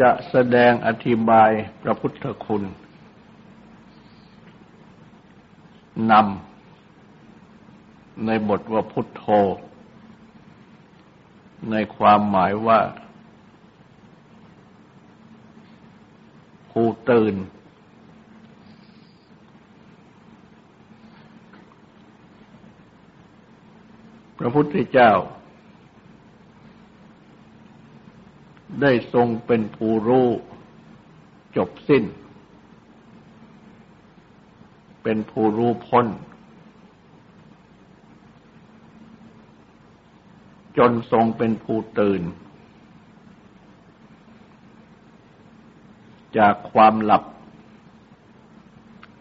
จะแสดงอธิบายพระพุทธคุณนำในบทว่าพุทโธ ในความหมายว่า ผู้ตื่น พระพุทธเจ้า ได้ทรงเป็นผู้รู้จบสิ้น เป็นผู้รู้พ้น จนทรงเป็นผู้ตื่น จากความหลับ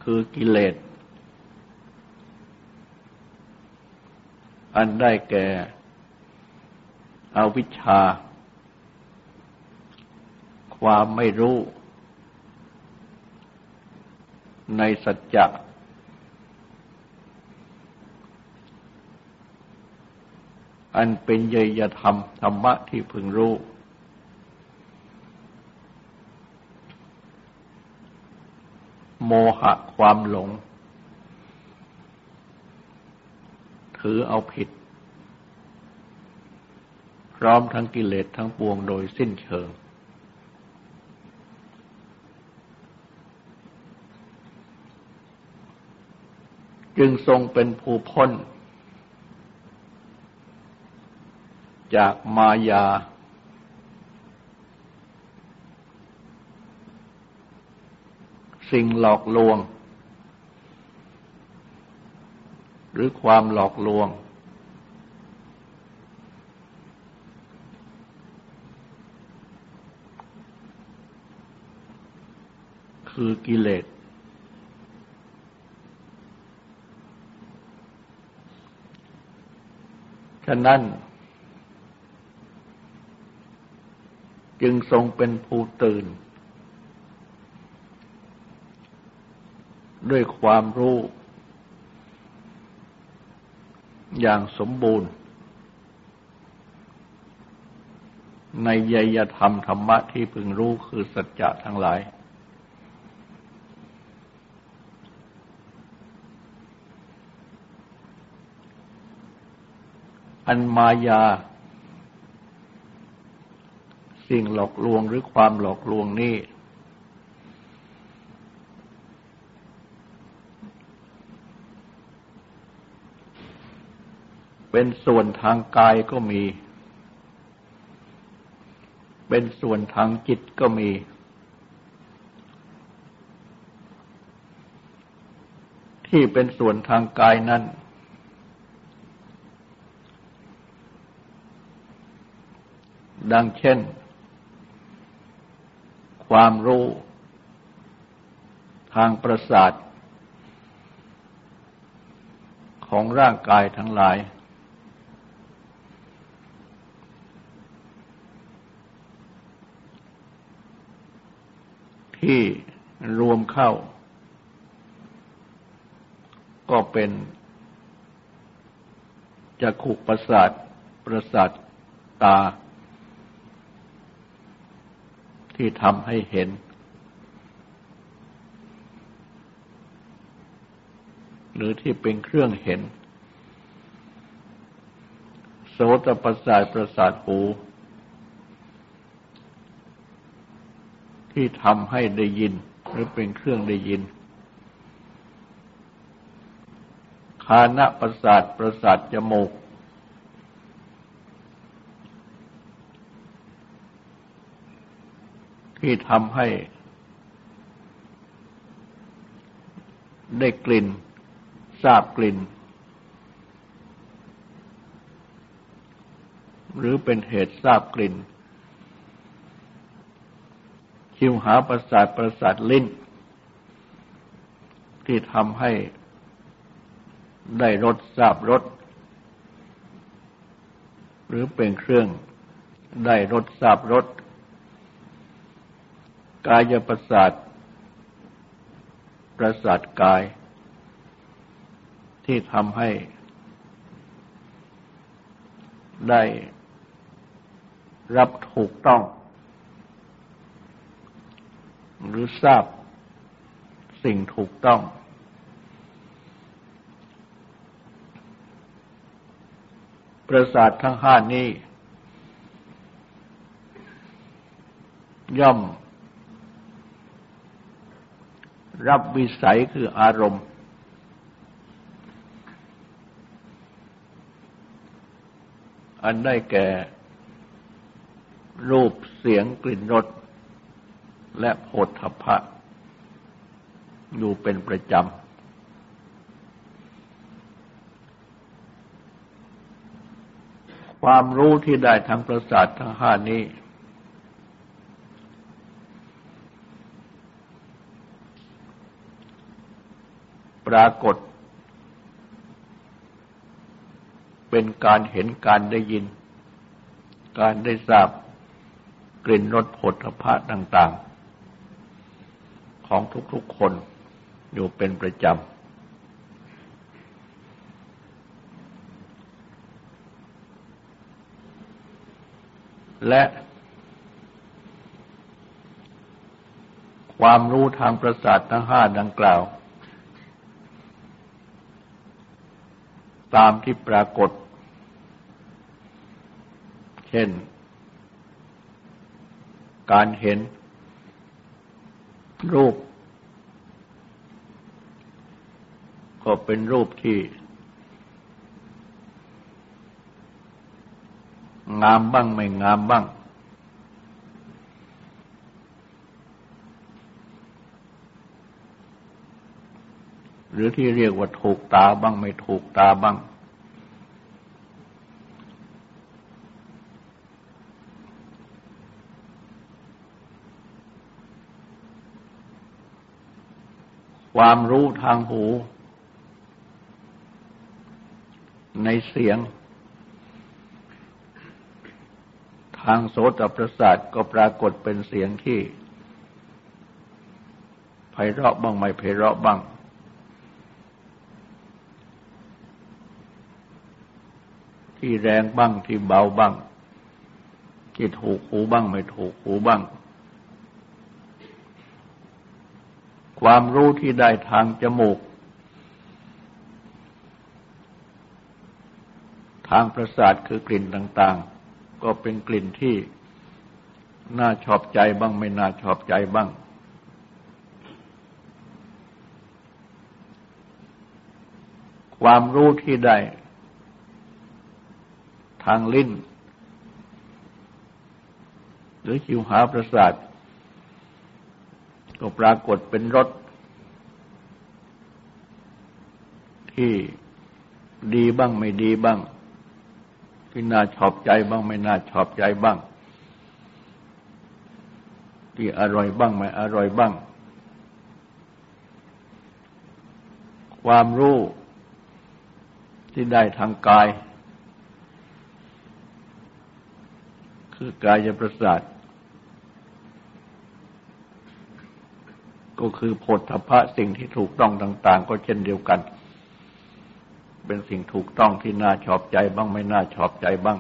คือกิเลส อันได้แก่อวิชชา ความไม่รู้ ในสัจจะอันเป็นเยยธรรมธรรมะที่พึงรู้ โมหะความหลง ถือเอาผิด พร้อมทั้งกิเลสทั้งปวงโดยสิ้นเชิง จึงทรงเป็นผู้พ้น จากมายา สิ่งหลอกลวง หรือความหลอกลวง คือกิเลส ฉะนั้น จึงทรงเป็นผู้ตื่น ด้วยความรู้ อย่างสมบูรณ์ ในยยธรรมธรรมะที่พึงรู้คือสัจจะทั้งหลาย อันมายา สิ่งหลอกลวงหรือความหลอกลวงนี้ เป็นส่วนทางกายก็มี เป็นส่วนทางจิตก็มีที่เป็นส่วนทางกายนั้น ดังเช่น ความรู้ ทางประสาท ของร่างกายทั้งหลาย ที่รวมเข้า ก็เป็นจักขุประสาทประสาทตา ที่ทำให้เห็น หรือที่เป็นเครื่องเห็น โสตประสาทประสาทหู ที่ทำให้ได้ยิน หรือเป็นเครื่องได้ยินคานะประสาทประสาทจมูก ที่ทำให้ได้กลิ่นทราบกลิ่น หรือเป็นเหตุทราบกลิ่น ชิวหาประสาทประสาทลิ้น ที่ทำให้ได้รสทราบรสหรือเป็นเครื่องได้รสทราบรส กายประสาท ประสาทกาย ที่ทำให้ ได้รับถูกต้อง หรือทราบสิ่งถูกต้อง ประสาททั้งห้านี้ย่อม รับวิสัยคืออารมณ์ อันได้แก่ รูปเสียงกลิ่นรสและโผฏฐัพพะ อยู่เป็นประจำ ความรู้ที่ได้ทางประสาททั้งห้านี้ ปรากฏ เป็นการเห็นการได้ยิน การได้ทราบกลิ่นรสผลพะต่าง ๆ ของทุกๆคนอยู่เป็นประจำ และความรู้ทางประสาททั้งห้าดังกล่าว ตามที่ปรากฏ เช่น การเห็นรูป ก็เป็นรูปที่ งามบ้างไม่งามบ้าง หรือที่เรียกว่าถูกตาบ้างไม่ถูกตาบ้าง ความรู้ทางหู ในเสียง ทางโสตประสาทก็ปรากฏเป็นเสียงที่ไพเราะบ้างไม่ไพเราะบ้าง ที่แรงบ้างที่เบาบ้าง ที่ถูกหูบ้างไม่ถูกหูบ้าง ความรู้ที่ได้ทางจมูก ทางประสาทคือกลิ่นต่าง ๆ ก็เป็นกลิ่นที่น่าชอบใจบ้างไม่น่าชอบใจบ้างความรู้ที่ได้ ทางลิ้น หรือชิวหาประสาท ก็ปรากฏเป็นรสที่ดีบ้างไม่ดีบ้าง ที่น่าชอบใจบ้างไม่น่าชอบใจบ้าง ที่อร่อยบ้างไม่อร่อยบ้าง ความรู้ที่ได้ทางกาย คือกายประสาท ก็คือผลทพะสิ่งที่ถูกต้องต่าง ๆ ก็เช่นเดียวกัน เป็นสิ่งถูกต้องที่น่าชอบใจบ้างไม่น่าชอบใจบ้าง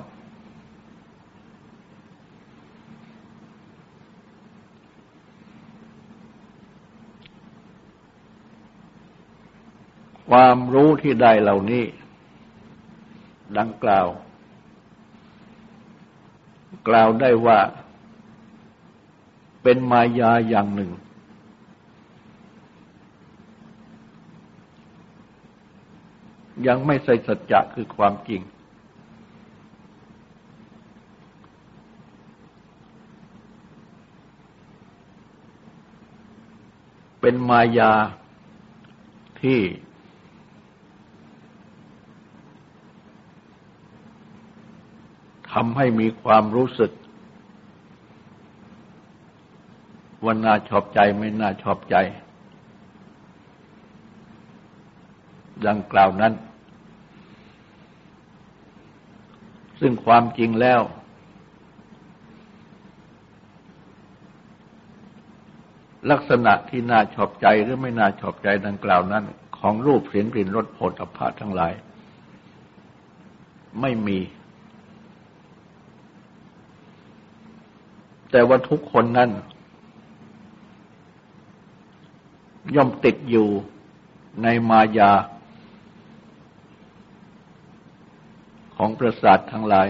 ความรู้ที่ได้เหล่านี้ดังกล่าว กล่าวได้ว่าเป็นมายาอย่างหนึ่ง ยังไม่ใส่สัจจะคือความจริง เป็นมายาที่ำให้มีความรู้สึกว่าน่าชอบใจไม่น่าชอบใจ ดังกล่าวนั้น ซึ่งความจริงแล้ว ลักษณะที่น่าชอบใจหรือไม่น่าชอบใจดังกล่าวนั้น ของรูปเสียงกลิ่นรสโผฏฐัพพะทั้งหลาย ไม่มี แต่ว่าทุกคนนั้นย่อมติดอยู่ในมายา ของประสาททั้งหลาย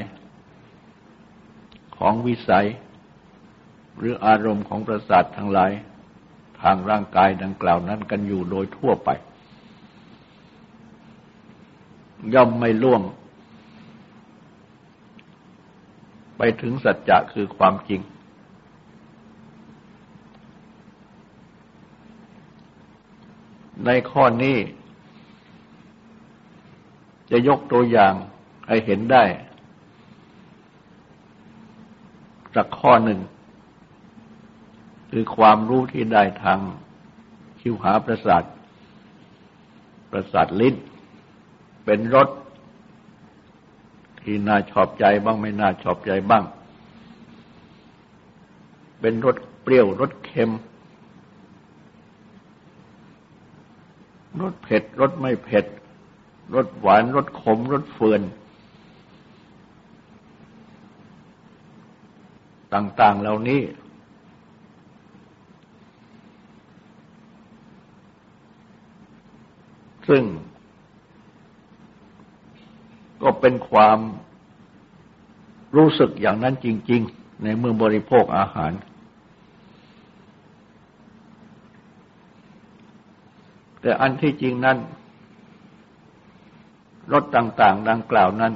ของวิสัย หรืออารมณ์ของประสาททั้งหลาย ทางร่างกายดังกล่าวนั้นกันอยู่โดยทั่วไป ย่อมไม่ล่วง ไปถึงสัจจะคือความจริง ในข้อนี้ จะยกตัวอย่างให้เห็นได้จากข้อหนึ่ง คือความรู้ที่ได้ทางคิวหาประสาท ประสาทลิ้นเป็นรสที่น่าชอบใจบ้างไม่น่าชอบใจบ้าง เป็นรสเปรี้ยวรสเค็ม รสเผ็ดรสไม่เผ็ดรสหวานรสขมรสเฟือน ต่าง ๆ เหล่านี้ ซึ่ง ก็เป็นความรู้สึกอย่างนั้นจริง ๆ ในเมื่อบริโภคอาหาร แต่อันที่จริงนั้นรสต่าง ๆ ดังกล่าวนั้น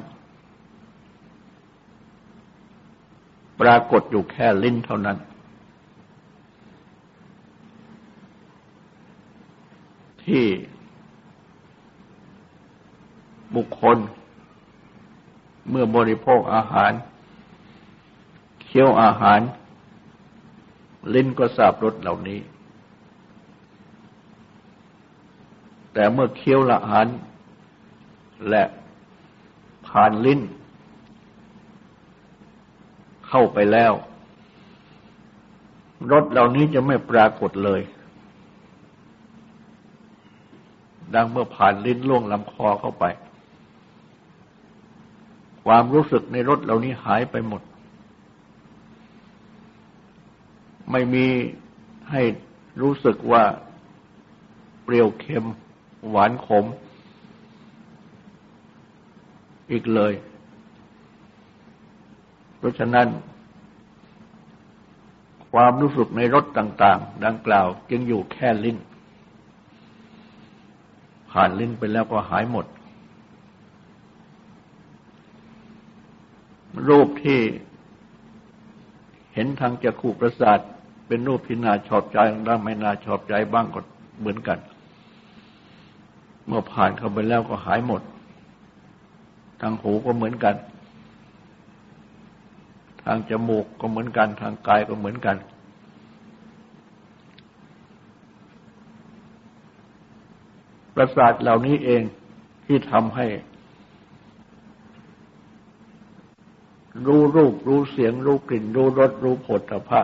ปรากฏอยู่แค่ลิ้นเท่านั้น ที่บุคคล เมื่อบริโภคอาหาร เคี้ยวอาหาร ลิ้นก็ทราบรสเหล่านี้ แต่เมื่อเคี้ยวละหันและผ่านลิ้น เข้าไปแล้วรสเหล่านี้จะไม่ปรากฏเลย ดังเมื่อผ่านลิ้นล่วงลำคอเข้าไป ความรู้สึกในรสเหล่านี้หายไปหมด ไม่มีให้รู้สึกว่าเปรี้ยวเค็ม หวานขม อีกเลย เพราะฉะนั้น ความรู้สึกในรสต่าง ๆ ดังกล่าว จึงอยู่แค่ลิ้น ผ่านลิ้นไปแล้วก็หายหมด รูปที่เห็นทางจักขู่ประสาทเป็นรูปที่น่าชอบใจบ้างไม่น่าชอบใจบ้างก็เหมือนกัน มื่อผ่านเข้าไปแล้วก็หายหมด ทางหูก็เหมือนกัน ทางจมูกก็เหมือนกัน ทางกายก็เหมือนกัน ประสาทเหล่านี้เองที่ทำให้ รู้รูป รู้เสียง รู้กลิ่น รู้รส รู้ผลตภะ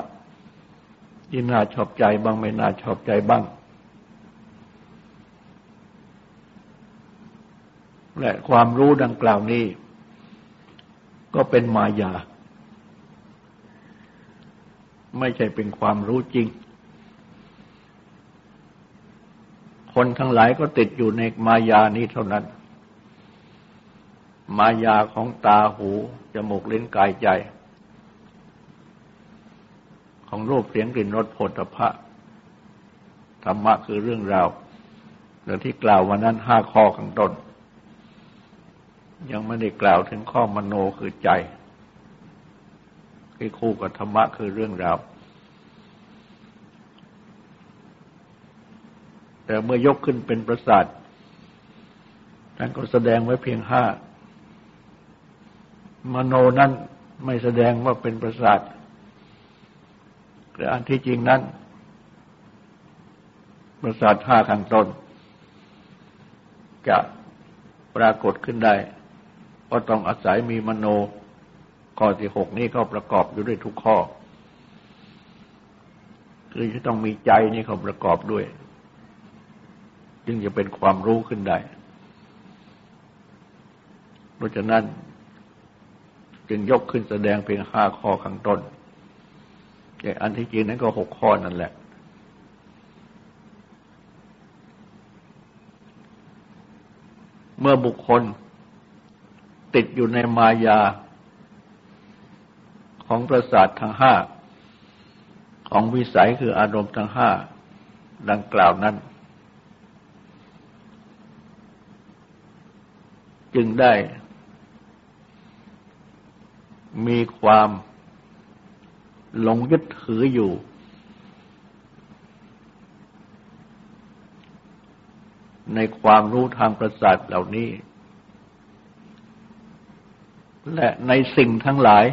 ที่น่าชอบใจบ้างไม่น่าชอบใจบ้าง และความรู้ดังกล่าวนี้ ก็เป็นมายา ไม่ใช่เป็นความรู้จริง คนทั้งหลายก็ติดอยู่ในมายานี้เท่านั้น มายาของตาหู จมูกลิ้นกายใจ ของรูปเสียงกลิ่นรสผลพะธรรมะคือเรื่องราวเรื่องที่กล่าววันนั้นห้าข้อข้างต้น ยังไม่ได้กล่าวถึงข้อมโนคือใจที่คู่กับธรรมะคือเรื่องราว แต่เมื่อยกขึ้นเป็นประสาทท่านก็แสดงไว้เพียงห้ามโนนั้นไม่แสดงว่าเป็นประสาทแต่อันที่จริงนั้น ประสาทห้าข้างต้นจะปรากฏขึ้นได้ ก็ต้องอาศัยมีมโน ข้อที่หกนี้ก็ประกอบอยู่ด้วยทุกข้อ คือจะต้องมีใจนี่เขาประกอบด้วย จึงจะเป็นความรู้ขึ้นได้เพราะฉะนั้น จึงยกขึ้นแสดงเพียงห้าข้อข้างต้นแต่อันที่จริงนั้นก็หกข้อนั่นแหละเมื่อบุคคล ติดอยู่ในมายาของประสาททั้งห้า ของวิสัยคืออารมณ์ทั้งห้า ดังกล่าวนั้น จึงได้มีความหลงยึดถืออยู่ ในความรู้ทางประสาทเหล่านี้ และในสิ่งทั้งหลาย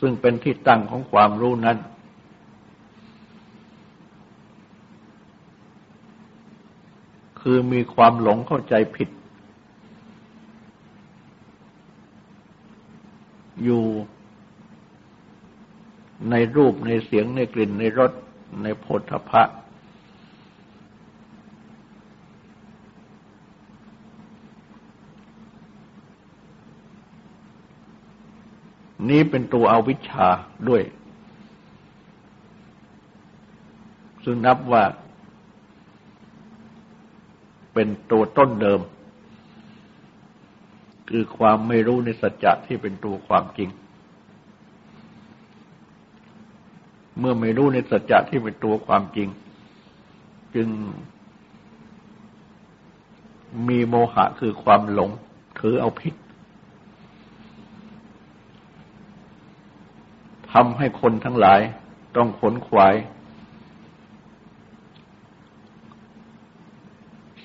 ซึ่งเป็นที่ตั้งของความรู้นั้น คือมีความหลงเข้าใจผิด อยู่ในรูปในเสียงในกลิ่นในรสในโผฏฐพะ นี้เป็นตัวอวิชชาด้วย ซึ่งนับว่า เป็นตัวต้นเดิม คือความไม่รู้ในสัจจะที่เป็นตัวความจริง เมื่อไม่รู้ในสัจจะที่เป็นตัวความจริง จึงมีโมหะคือความหลงถือเอาผิด ทำให้คนทั้งหลายต้องขนขวาย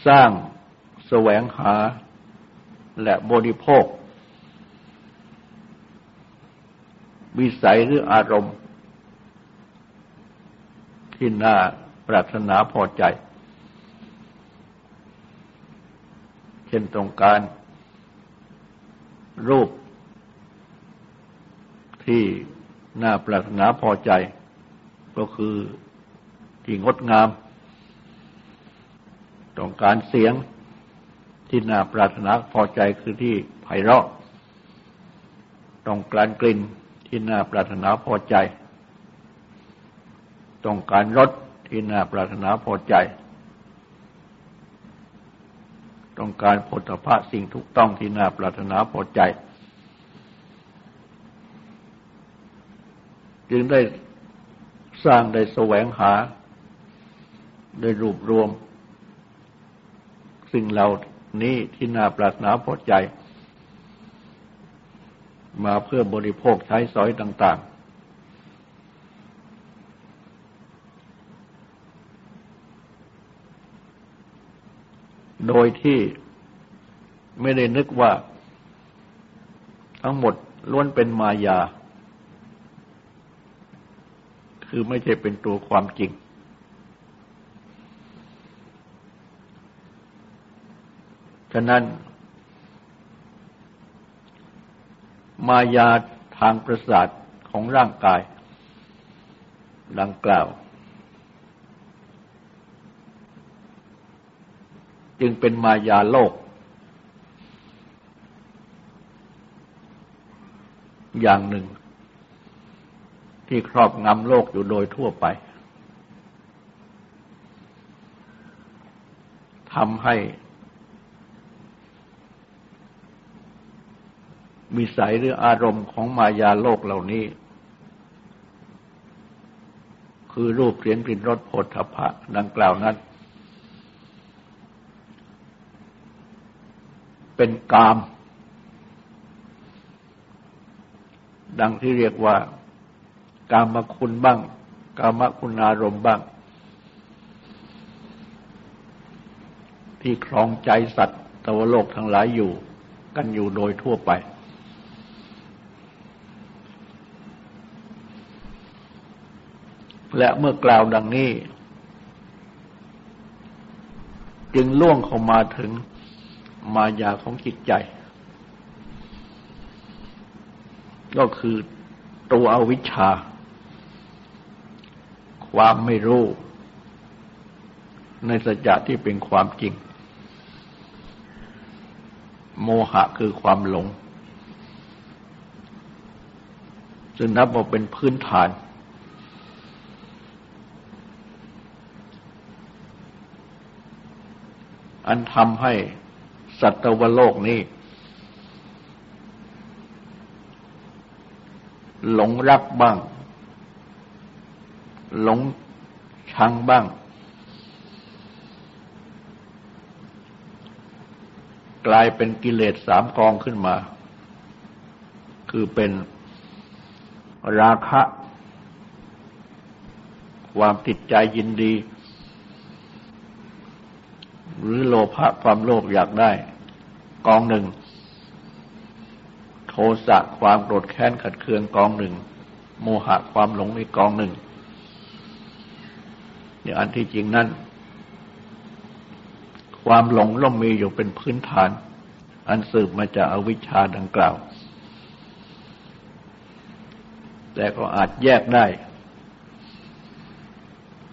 สร้างแสวงหาและบริโภค วิสัยหรืออารมณ์ ที่น่าปรารถนาพอใจ เช่นตรงการรูปที่ น่าปรารถนาพอใจ ก็คือที่งดงาม ต้องการเสียงที่น่าปรารถนาพอใจคือที่ไพเราะ ต้องการกลิ่นที่น่าปรารถนาพอใจ ต้องการรสที่น่าปรารถนาพอใจ ต้องการผลพระสิ่งทุกต้องที่น่าปรารถนาพอใจ จึงได้สร้างได้แสวงหา ได้รวบรวม สิ่งเหล่านี้ที่น่าปรารถนาพอใจ มาเพื่อบริโภคใช้สอยต่าง ๆ โดยที่ไม่ได้นึกว่า ทั้งหมดล้วนเป็นมายา คือไม่ใช่เป็นตัวความจริง ฉะนั้น มายาทางประสาทของร่างกาย ดังกล่าว จึงเป็นมายาโลก อย่างหนึ่ง ที่ครอบงำโลกอยู่โดยทั่วไปทำให้มีสายหรืออารมณ์ของมายาโลกเหล่านี้ คือรูปเสียงกลิ่นรสโผฏฐพะดังกล่าวนั้น เป็นกาม ดังที่เรียกว่า กามคุณบ้าง กามคุณอารมณ์บ้าง ที่ครองใจสัตว์ตวโลกทั้งหลายอยู่ กันอยู่โดยทั่วไป และเมื่อกล่าวดังนี้ จึงล่วงเข้ามาถึงมายาของจิตใจ ก็คือตัวอวิชชา ความไม่รู้ ในสัจจะที่เป็นความจริง โมหะคือความหลง ซึ่งนับว่าเป็นพื้นฐาน อันทำให้สัตวโลกนี้ หลงรักบ้าง หลงชังบ้าง กลายเป็นกิเลสสามกองขึ้นมา คือเป็นราคะ ความติดใจยินดี หรือโลภะความโลภอยากได้ กองหนึ่ง โทสะความโกรธแค้นขัดเคืองกองหนึ่ง โมหะความหลงอีกกองหนึ่ง เนี่อันที่จริงนั้น ความหลงล่มมีอยู่เป็นพื้นฐาน อันสืบมาจากอวิชชาดังกล่าว แต่ก็อาจแยกได้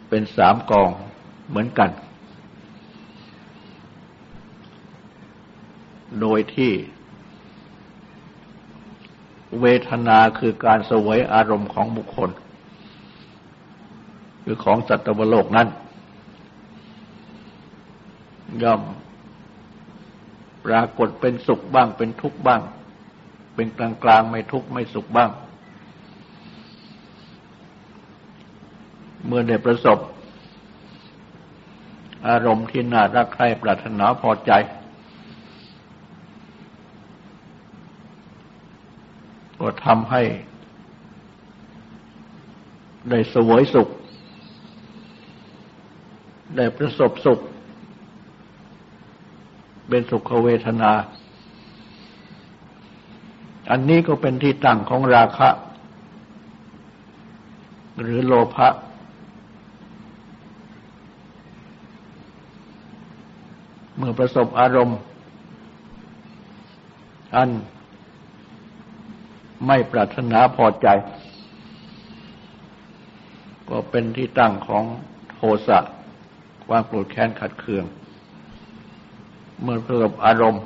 เป็นสามกองเหมือนกัน โดยที่เวทนาคือการสวยอารมณ์ของบุคคล หรือของสัตว์โลกนั้น ย่อมปรากฏเป็นสุขบ้าง เป็นทุกข์บ้าง เป็นกลางกลางไม่ทุกข์ไม่สุขบ้าง เมื่อได้ประสบ อารมณ์ที่น่ารักใคร่ปรารถนาพอใจ ก็ทำให้ได้สวยสุข ได้ประสบสุข เป็นสุขเวทนา อันนี้ก็เป็นที่ตั้งของราคะ หรือโลภะเมื่อประสบอารมณ์ อันไม่ปรารถนาพอใจ ก็เป็นที่ตั้งของโทสะ ความโกรธแค้นขัดเคือง เมื่อประสบอารมณ์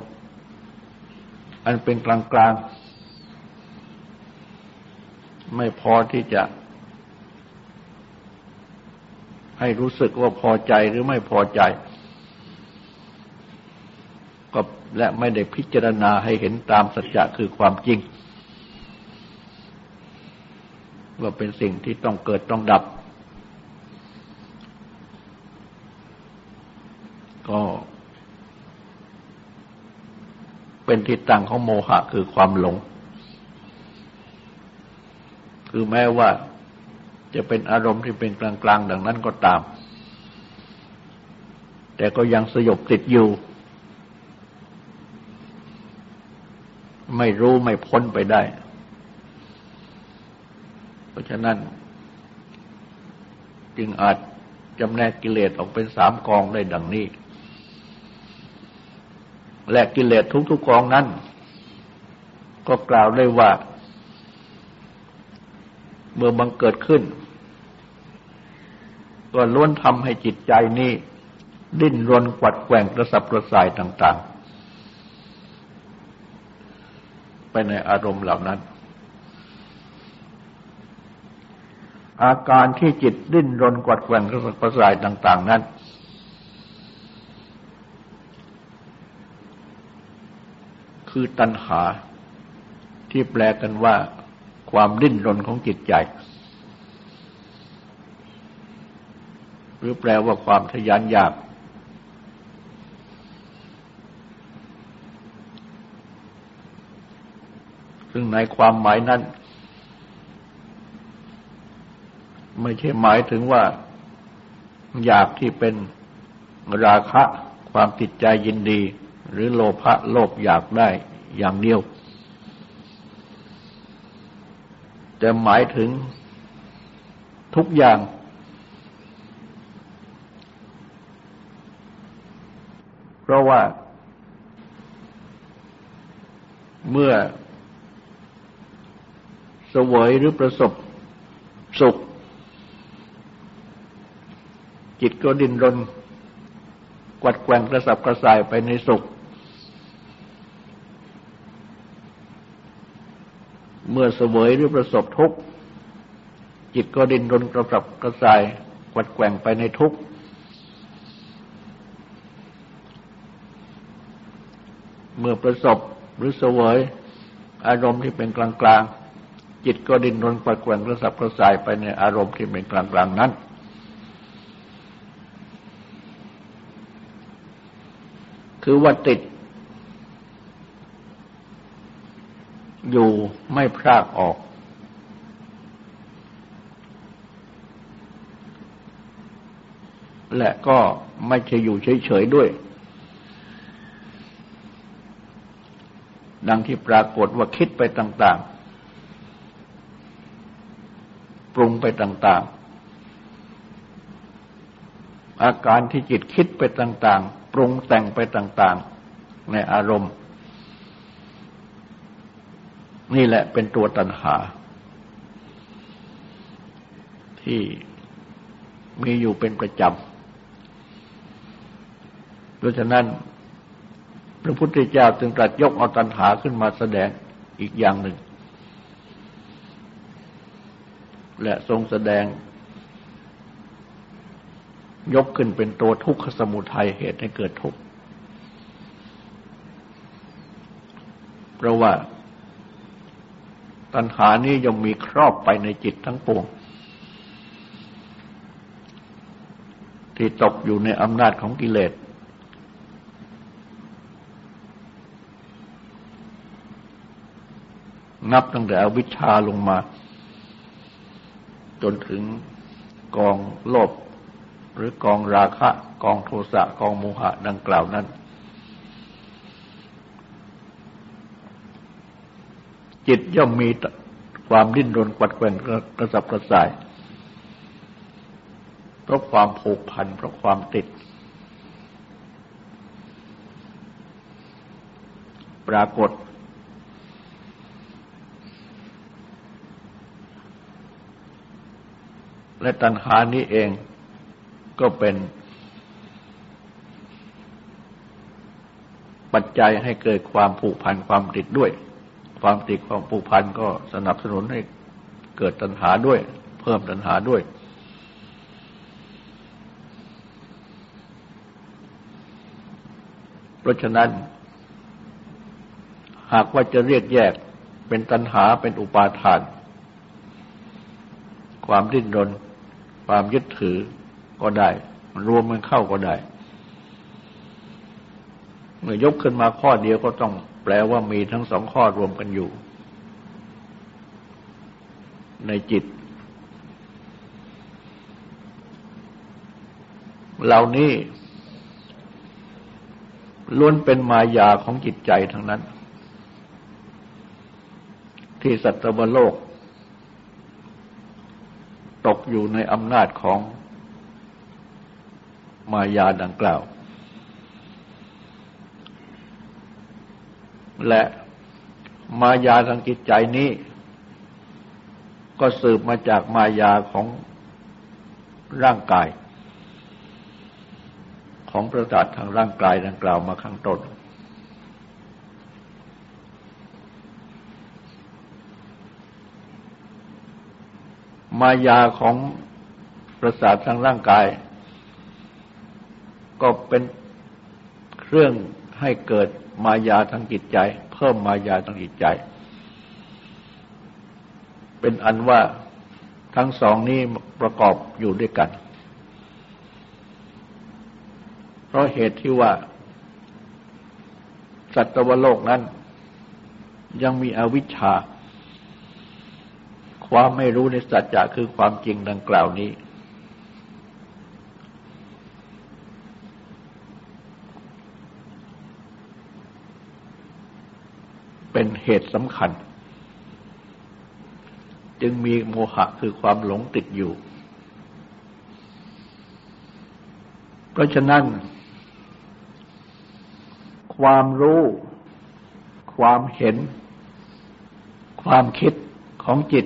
อันเป็นกลางกลางไม่พอที่จะ ให้รู้สึกว่าพอใจหรือไม่พอใจ ก็และไม่ได้พิจารณาให้เห็นตามสัจจะคือความจริง ว่าเป็นสิ่งที่ต้องเกิดต้องดับ ก็เป็นทิศตั้งของโมหะคือความหลง คือแม้ว่าจะเป็นอารมณ์ที่เป็นกลางๆ ดังนั้นก็ตาม แต่ก็ยังสยบติดอยู่ ไม่รู้ไม่พ้นไปได้ เพราะฉะนั้น จึงอาจจำแนกกิเลสออกเป็นสามกองได้ดังนี้ และกิเลสทุกๆกองนั้น ก็กล่าวได้ว่า เมื่อบังเกิดขึ้น ก็ล้วนทำให้จิตใจนี้ ดิ้นรนกวัดแกว่งกระสับกระส่ายต่าง ๆ ไปในอารมณ์เหล่านั้น อาการที่จิตดิ้นรนกวัดแกว่งกระสับกระส่ายต่าง ๆ นั้น คือตัณหาที่แปลกันว่าความดิ้นรนของจิตใจ หรือแปลว่าความทยานอยาก ซึ่งในความหมายนั้น ไม่ใช่หมายถึงว่า อยากที่เป็นราคะ ความติดใจยินดี หรือโลภะโลภอยากได้อย่างเดียวจะหมายถึงทุกอย่าง เพราะว่า เมื่อสวยหรือประสบสุข จิตก็ดิ้นรนกวัดแกว่งกระสับกระส่ายไปในสุข เมื่อเสวยหรือประสบทุกข์ จิตก็ดิ้นรนกระสับกระส่ายกวัดแกว่งไปในทุกข์เมื่อประสบหรือเสวยอารมณ์ที่เป็นกลางๆจิตก็ดิ้นรนกวัดแกว่งกระสับกระส่ายไปในอารมณ์ที่เป็นกลางๆนั้น คือว่าติด อยู่ไม่พรากออก และก็ไม่ใช่อยู่เฉยๆด้วย ดังที่ปรากฏว่าคิดไปต่างๆ ปรุงไปต่างๆ อาการที่จิตคิดไปต่างๆ ปรุงแต่งไปต่างๆ ในอารมณ์ นี่แหละเป็นตัวตัณหา ที่มีอยู่เป็นประจำดังนั้น พระพุทธเจ้าจึงตรัสยกเอาตัณหาขึ้นมาแสดงอีกอย่างหนึ่ง และทรงแสดง ยกขึ้นเป็นตัวทุกขสมุทัยเหตุให้เกิดทุกข์เพราะว่า ตัณหานี้ย่อมมีครอบไปในจิตทั้งปวง ที่ตกอยู่ในอำนาจของกิเลส นับตั้งแต่อวิชชาลงมา จนถึงกองโลภหรือกองราคะ กองโทสะ กองโมหะดังกล่าวนั้น จิตย่อมมีความดิ้นรนกวัดแกว่งกระสับกระส่าย เพราะความผูกพันเพราะความติด ปรากฏ และตัณหานี้เองก็เป็น ปัจจัยให้เกิดความผูกพันความติดด้วย ความติดความผูกพันก็สนับสนุนให้เกิดตัณหาด้วย เพิ่มตัณหาด้วย เพราะฉะนั้น หากว่าจะเรียกแยกเป็นตัณหาเป็นอุปาทาน ความดิ้นรน ความยึดถือก็ได้ รวมมันเข้าก็ได้ เมื่อยกขึ้นมาข้อเดียวก็ต้อง แปลว่ามีทั้งสองข้อรวมกันอยู่ ในจิต เหล่านี้ล้วนเป็นมายาของจิตใจทั้งนั้น ที่สัตวโลก ตกอยู่ในอำนาจของมายาดังกล่าว และมายาทางจิตใจนี้ ก็สืบมาจากมายาของร่างกาย ของประสาททางร่างกายดังกล่าวมาข้างต้น มายาของประสาททางร่างกาย ก็เป็นเครื่องให้เกิด มายาทางจิตใจ เพิ่มมายาทางจิตใจ เป็นอันว่าทั้งสองนี้ประกอบอยู่ด้วยกัน เพราะเหตุที่ว่า สัตวโลกนั้น ยังมีอวิชชา ความไม่รู้ในสัจจะคือความจริงดังกล่าวนี้ เหตุสำคัญ จึงมีโมหะคือความหลงติดอยู่ เพราะฉะนั้น ความรู้ ความเห็น ความคิดของจิต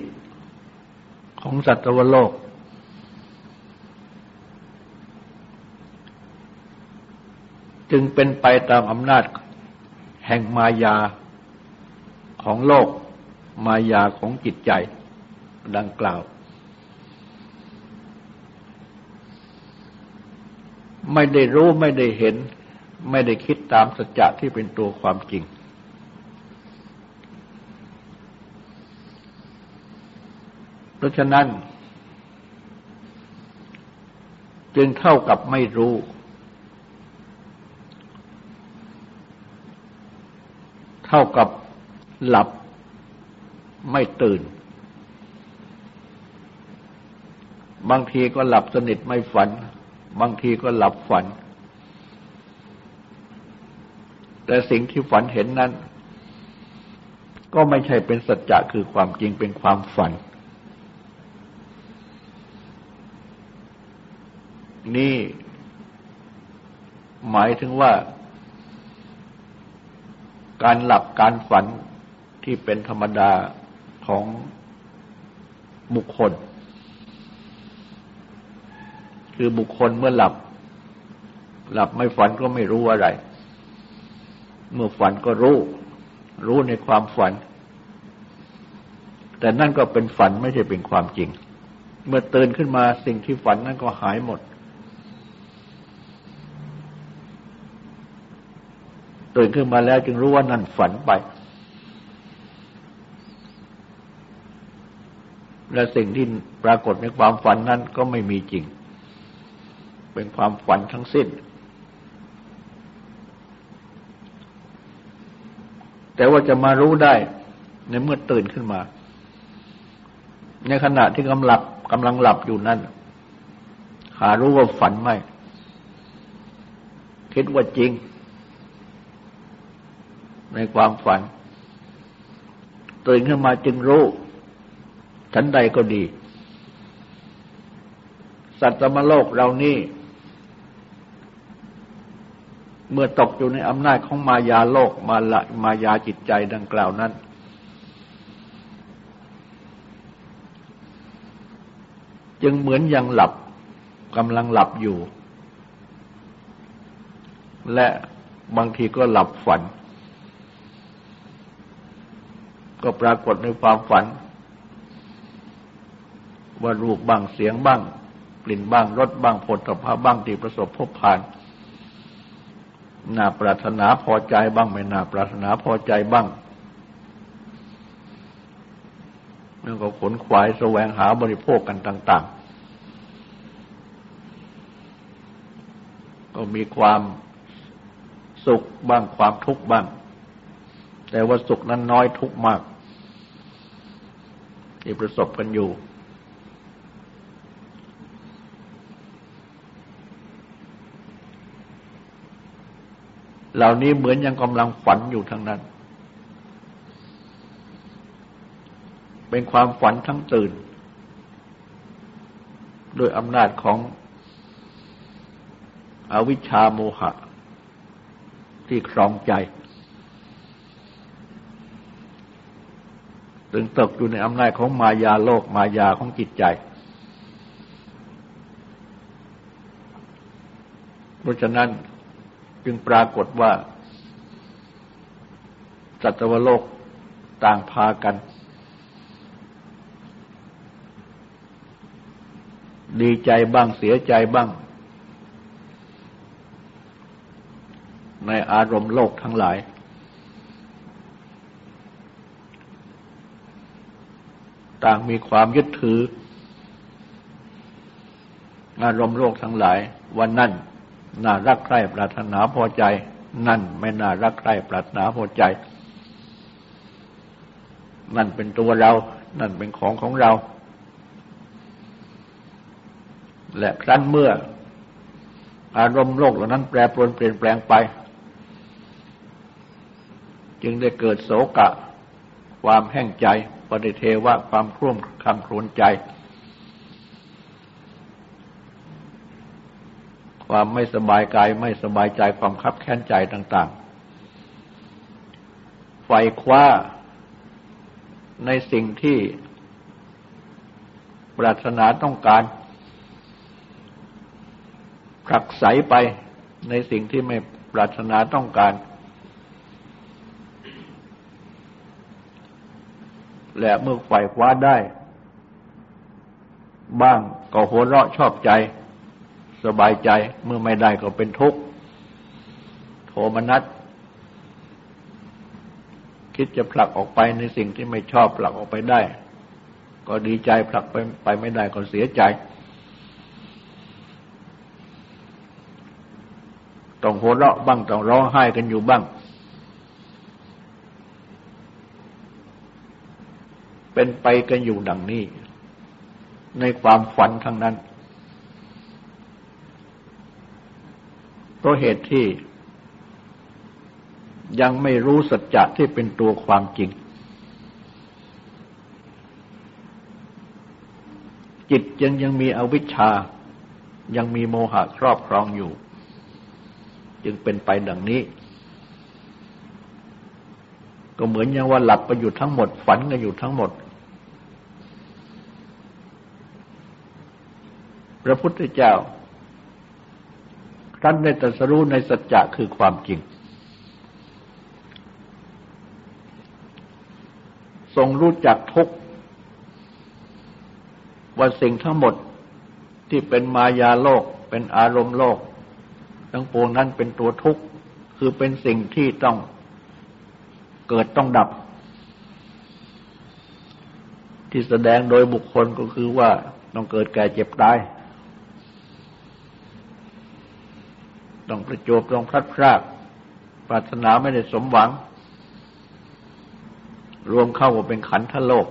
ของสัตวโลก จึงเป็นไปตามอำนาจแห่งมายา ของโลกมายาของจิตใจดังกล่าว ไม่ได้รู้ไม่ได้เห็น ไม่ได้คิดตามสัจจะที่เป็นตัวความจริง เพราะฉะนั้น จึงเท่ากับไม่รู้เท่ากับ หลับไม่ตื่น บางทีก็หลับสนิทไม่ฝัน บางทีก็หลับฝัน แต่สิ่งที่ฝันเห็นนั้น ก็ไม่ใช่เป็นสัจจะคือความจริงเป็นความฝัน นี่หมายถึงว่าการหลับการฝัน ที่เป็นธรรมดาของบุคคล คือบุคคลเมื่อหลับ หลับไม่ฝันก็ไม่รู้อะไร เมื่อฝันก็รู้ รู้ในความฝัน แต่นั่นก็เป็นฝันไม่ใช่เป็นความจริง เมื่อตื่นขึ้นมาสิ่งที่ฝันนั่นก็หายหมด ตื่นขึ้นมาแล้วจึงรู้ว่านั่นฝันไป และสิ่งที่ปรากฏในความฝันนั้นก็ไม่มีจริง เป็นความฝันทั้งสิ้น แต่ว่าจะมารู้ได้ในเมื่อตื่นขึ้นมา ในขณะที่กำลังกำลังหลับอยู่นั่นหารู้ว่าฝันไหมคิดว่าจริง ในความฝัน ตื่นขึ้นมาจึงรู้ ฉันใดก็ดี สัตว์มโลกเรานี่ เมื่อตกอยู่ในอำนาจของมายาโลกมาละมายาจิตใจดังกล่าวนั้น จึงเหมือนยังหลับกำลังหลับอยู่ และบางทีก็หลับฝัน ก็ปรากฏในความฝัน ว่ารูปบ้างเสียงบ้าง กลิ่นบ้างรสบ้างผลตภะบ้างที่ประสบพบผ่านน่าปรารถนาพอใจบ้างไม่น่าปรารถนาพอใจบ้างแล้วก็ขนขวายแสวงหาบริโภคกันต่าง ๆ ก็มีความสุขบ้างความทุกข์บ้าง แต่ว่าสุขนั้นน้อยทุกข์มาก ที่ประสบกันอยู่ เหล่านี้เหมือนยังกำลังฝันอยู่ทั้งนั้น เป็นความฝันทั้งตื่น โดยอำนาจของอวิชชาโมหะ ที่ครองใจถึงตกอยู่ในอำนาจของมายาโลกมายาของจิตใจ เพราะฉะนั้น จึงปรากฏว่าสัตวโลกต่างพากัน ดีใจบ้างเสียใจบ้าง ในอารมณ์โลกทั้งหลาย ต่างมีความยึดถือ อารมณ์โลกทั้งหลายวันนั่น น่ารักใคร่ปรารถนาพอใจ นั่นไม่น่ารักใคร่ปรารถนาพอใจ นั่นเป็นตัวเรา นั่นเป็นของของเรา และครั้นเมื่อ อารมณ์โลกเหล่านั้นแปรปรวนเปลี่ยนแปลงไป จึงได้เกิดโศกะ ความแห้งใจปฏิเทวะความครุ่มคำครวนใจ ความไม่สบายกายไม่สบายใจความคับแค้นใจต่าง ๆ ไฟคว้าในสิ่งที่ปรารถนาต้องการผลักใสไปในสิ่งที่ไม่ปรารถนาต้องการ และเมื่อไฟคว้าได้ บ้างก็หัวเราะชอบใจ สบายใจเมื่อไม่ได้ก็เป็นทุกข์โทมนัสคิดจะผลักออกไปในสิ่งที่ไม่ชอบผลักออกไปได้ ก็ดีใจผลักไปไปไม่ได้ก็เสียใจ ต้องหัวเราะบ้างต้องร้องไห้กันอยู่บ้าง เป็นไปกันอยู่ดังนี้ ในความฝันทั้งนั้น เพราะเหตุที่ ยังไม่รู้สัจจะที่เป็นตัวความจริง จิตยังยังมีอวิชชา ยังมีโมหะครอบครองอยู่ จึงเป็นไปดังนี้ ก็เหมือนอย่างว่าหลับไปอยู่ทั้งหมด ฝันกันอยู่ทั้งหมดพระพุทธเจ้า ท่านได้ตรัสรู้ในสัจจะคือความจริง ทรงรู้จักทุกว่าสิ่งทั้งหมดที่เป็นมายาโลก เป็นอารมณ์โลก ทั้งปวงนั้นเป็นตัวทุกข์คือเป็นสิ่งที่ต้องเกิดต้องดับ ที่แสดงโดยบุคคลก็คือว่าต้องเกิดแก่เจ็บตาย ต้องประจบต้องพลัดพรากปรารถนาไม่ได้สมหวัง รวมเข้าว่าเป็นขันธโลก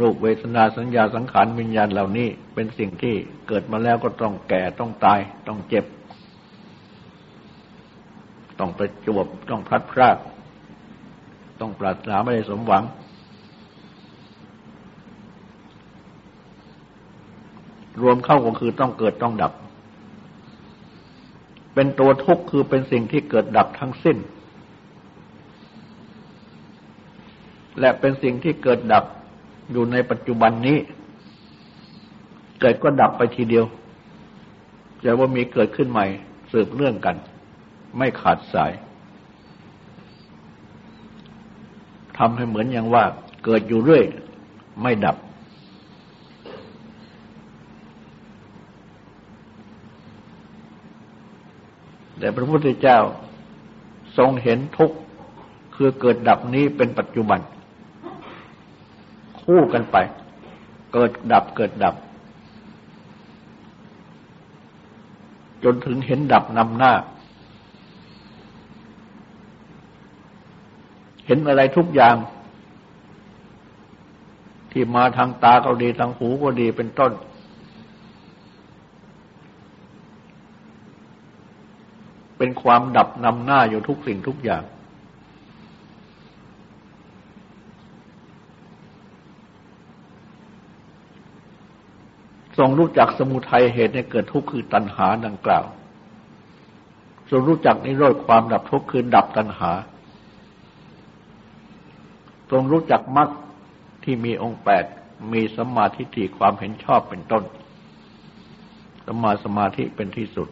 รูปเวทนาสัญญาสังขารวิญญาณเหล่านี้ เป็นสิ่งที่เกิดมาแล้วก็ต้องแก่ต้องตาย ต้องเจ็บ ต้องประจวบต้องพลัดพราก ต้องปรารถนาไม่ได้สมหวัง รวมเข้าก็คือต้องเกิดต้องดับ เป็นตัวทุกข์คือเป็นสิ่งที่เกิดดับทั้งสิ้น และเป็นสิ่งที่เกิดดับอยู่ในปัจจุบันนี้ เกิดก็ดับไปทีเดียวจะว่ามีเกิดขึ้นใหม่สืบเนื่องกัน ไม่ขาดสายทำให้เหมือนอย่างว่าเกิดอยู่เรื่อย ไม่ดับ แต่พระพุทธเจ้าทรงเห็นทุกข์คือเกิดดับนี้เป็นปัจจุบัน คู่กันไป เกิดดับเกิดดับ จนถึงเห็นดับนำหน้า เห็นอะไรทุกอย่าง ที่มาทางตาก็ดีทางหูก็ดีเป็นต้น เป็นความดับนำหน้าอยู่ทุกสิ่งทุกอย่าง ทรงรู้จักสมุทัยเหตุในเกิดทุกข์คือตัณหาดังกล่าว ทรงรู้จักนิโรธความดับทุกข์คือดับตัณหา ทรงรู้จักมรรคที่มีองค์แปดมีสมาธิที่ความเห็นชอบเป็นต้นสมาสมาธิเป็นที่สุด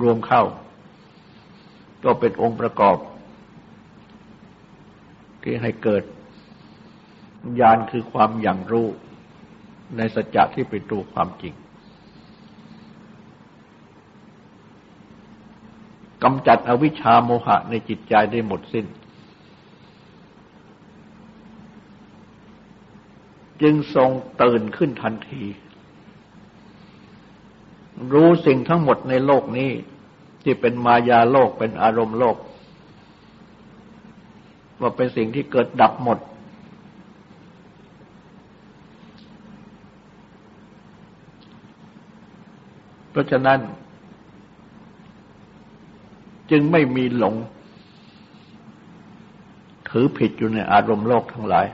รวมเข้า ก็เป็นองค์ประกอบ ที่ให้เกิดญาณคือความอย่างรู้ในสัจจะที่เป็นตัวความจริงกำจัดอวิชชาโมหะในจิตใจได้หมดสิน้น จึงทรงตื่นขึ้นทันที รู้สิ่งทั้งหมดในโลกนี้ ที่เป็นมายาโลกเป็นอารมณ์โลก ว่าเป็นสิ่งที่เกิดดับหมด เพราะฉะนั้น จึงไม่มีหลง ถือผิดอยู่ในอารมณ์โลกทั้งหลาย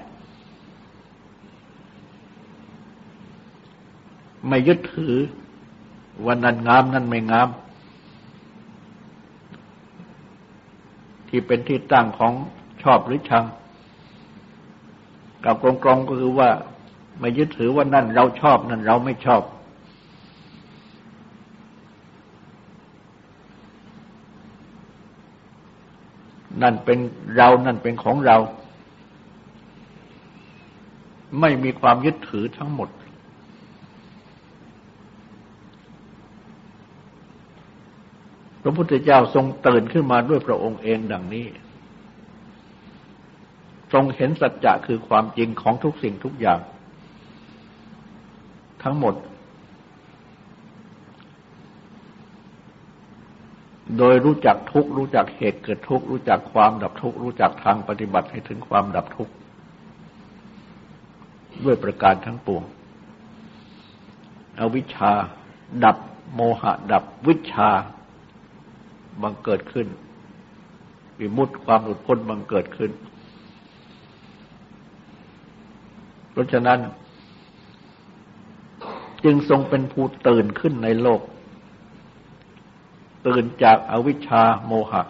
ไม่ยึดถือว่านั่นงามนั่นไม่งาม ที่เป็นที่ตั้งของชอบหรือชังกับกลงๆก็คือว่าไม่ยึดถือว่านั่นเราชอบนั่นเราไม่ชอบ นั่นเป็นเรานั่นเป็นของเรา ไม่มีความยึดถือทั้งหมด ระพุทธเจ้าทรงตื่นขึ้นมาด้วยพระองค์เองดังนี้ ทรงเห็นสัจจะคือความจริงของทุกสิ่งทุกอย่าง ทั้งหมด โดยรู้จักทุกรู้จักเหตุเกิดทุกรู้จักความดับทุกรู้จักทางปฏิบัติให้ถึงความดับทุกด้วยประการทั้งปวง อวิชชา ดับโมหะ ดับวิชา บังเกิดขึ้น วิมุตติความหลุดพ้นบังเกิดขึ้น เพราะฉะนั้น จึงทรงเป็นผู้ตื่นขึ้นในโลก ตื่นจากอาวิชชาโมหะ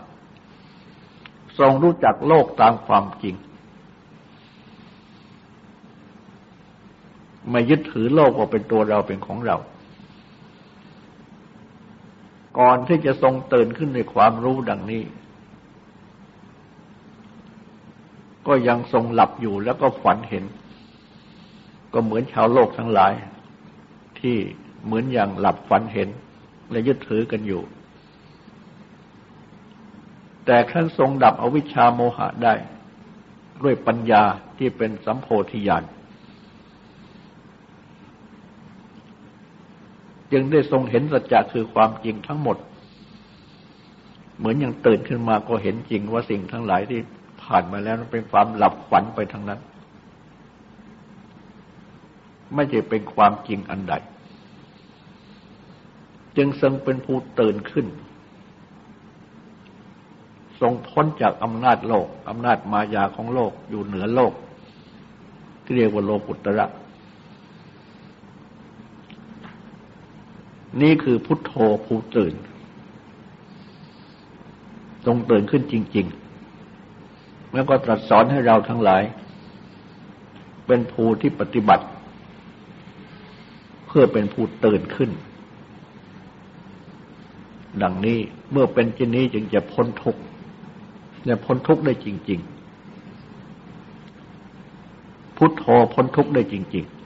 ทรงรู้จักโลกตามความจริงไม่ยึดถือโลกว่าเป็นตัวเราเป็นของเรา ก่อนที่จะทรงตื่นขึ้นในความรู้ดังนี้ ก็ยังทรงหลับอยู่แล้วก็ฝันเห็น ก็เหมือนชาวโลกทั้งหลาย ที่เหมือนอย่างหลับฝันเห็น และยึดถือกันอยู่ แต่ขั้นทรงดับอวิชชาโมหะได้ ด้วยปัญญาที่เป็นสัมโพธิญาณ จึงได้ทรงเห็นสัจจะคือความจริงทั้งหมด เหมือนอย่างตื่นขึ้นมาก็เห็นจริงว่าสิ่งทั้งหลายที่ผ่านมาแล้วนั้นเป็นความหลับฝันไปทั้งนั้น ไม่ใช่เป็นความจริงอันใด จึงทรงเป็นผู้ตื่นขึ้น ทรงพ้นจากอำนาจโลกอำนาจมายาของโลกอยู่เหนือโลกที่เรียกว่าโลกุตระ นี่คือพุทโธผู้ตื่นตรงตื่นขึ้นจริง ๆ แล้วก็ตรัสสอนให้เราทั้งหลาย เป็นผู้ที่ปฏิบัติ เพื่อเป็นผู้ตื่นขึ้น ดังนี้เมื่อเป็นเช่นนี้จึงจะพ้นทุกข์และพ้นทุกข์ได้จริง ๆ พุทโธพ้นทุกข์ได้จริง ๆ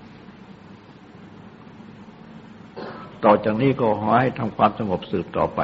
ต่อจากนี้ก็ขอให้ทำความสงบสืบต่อไป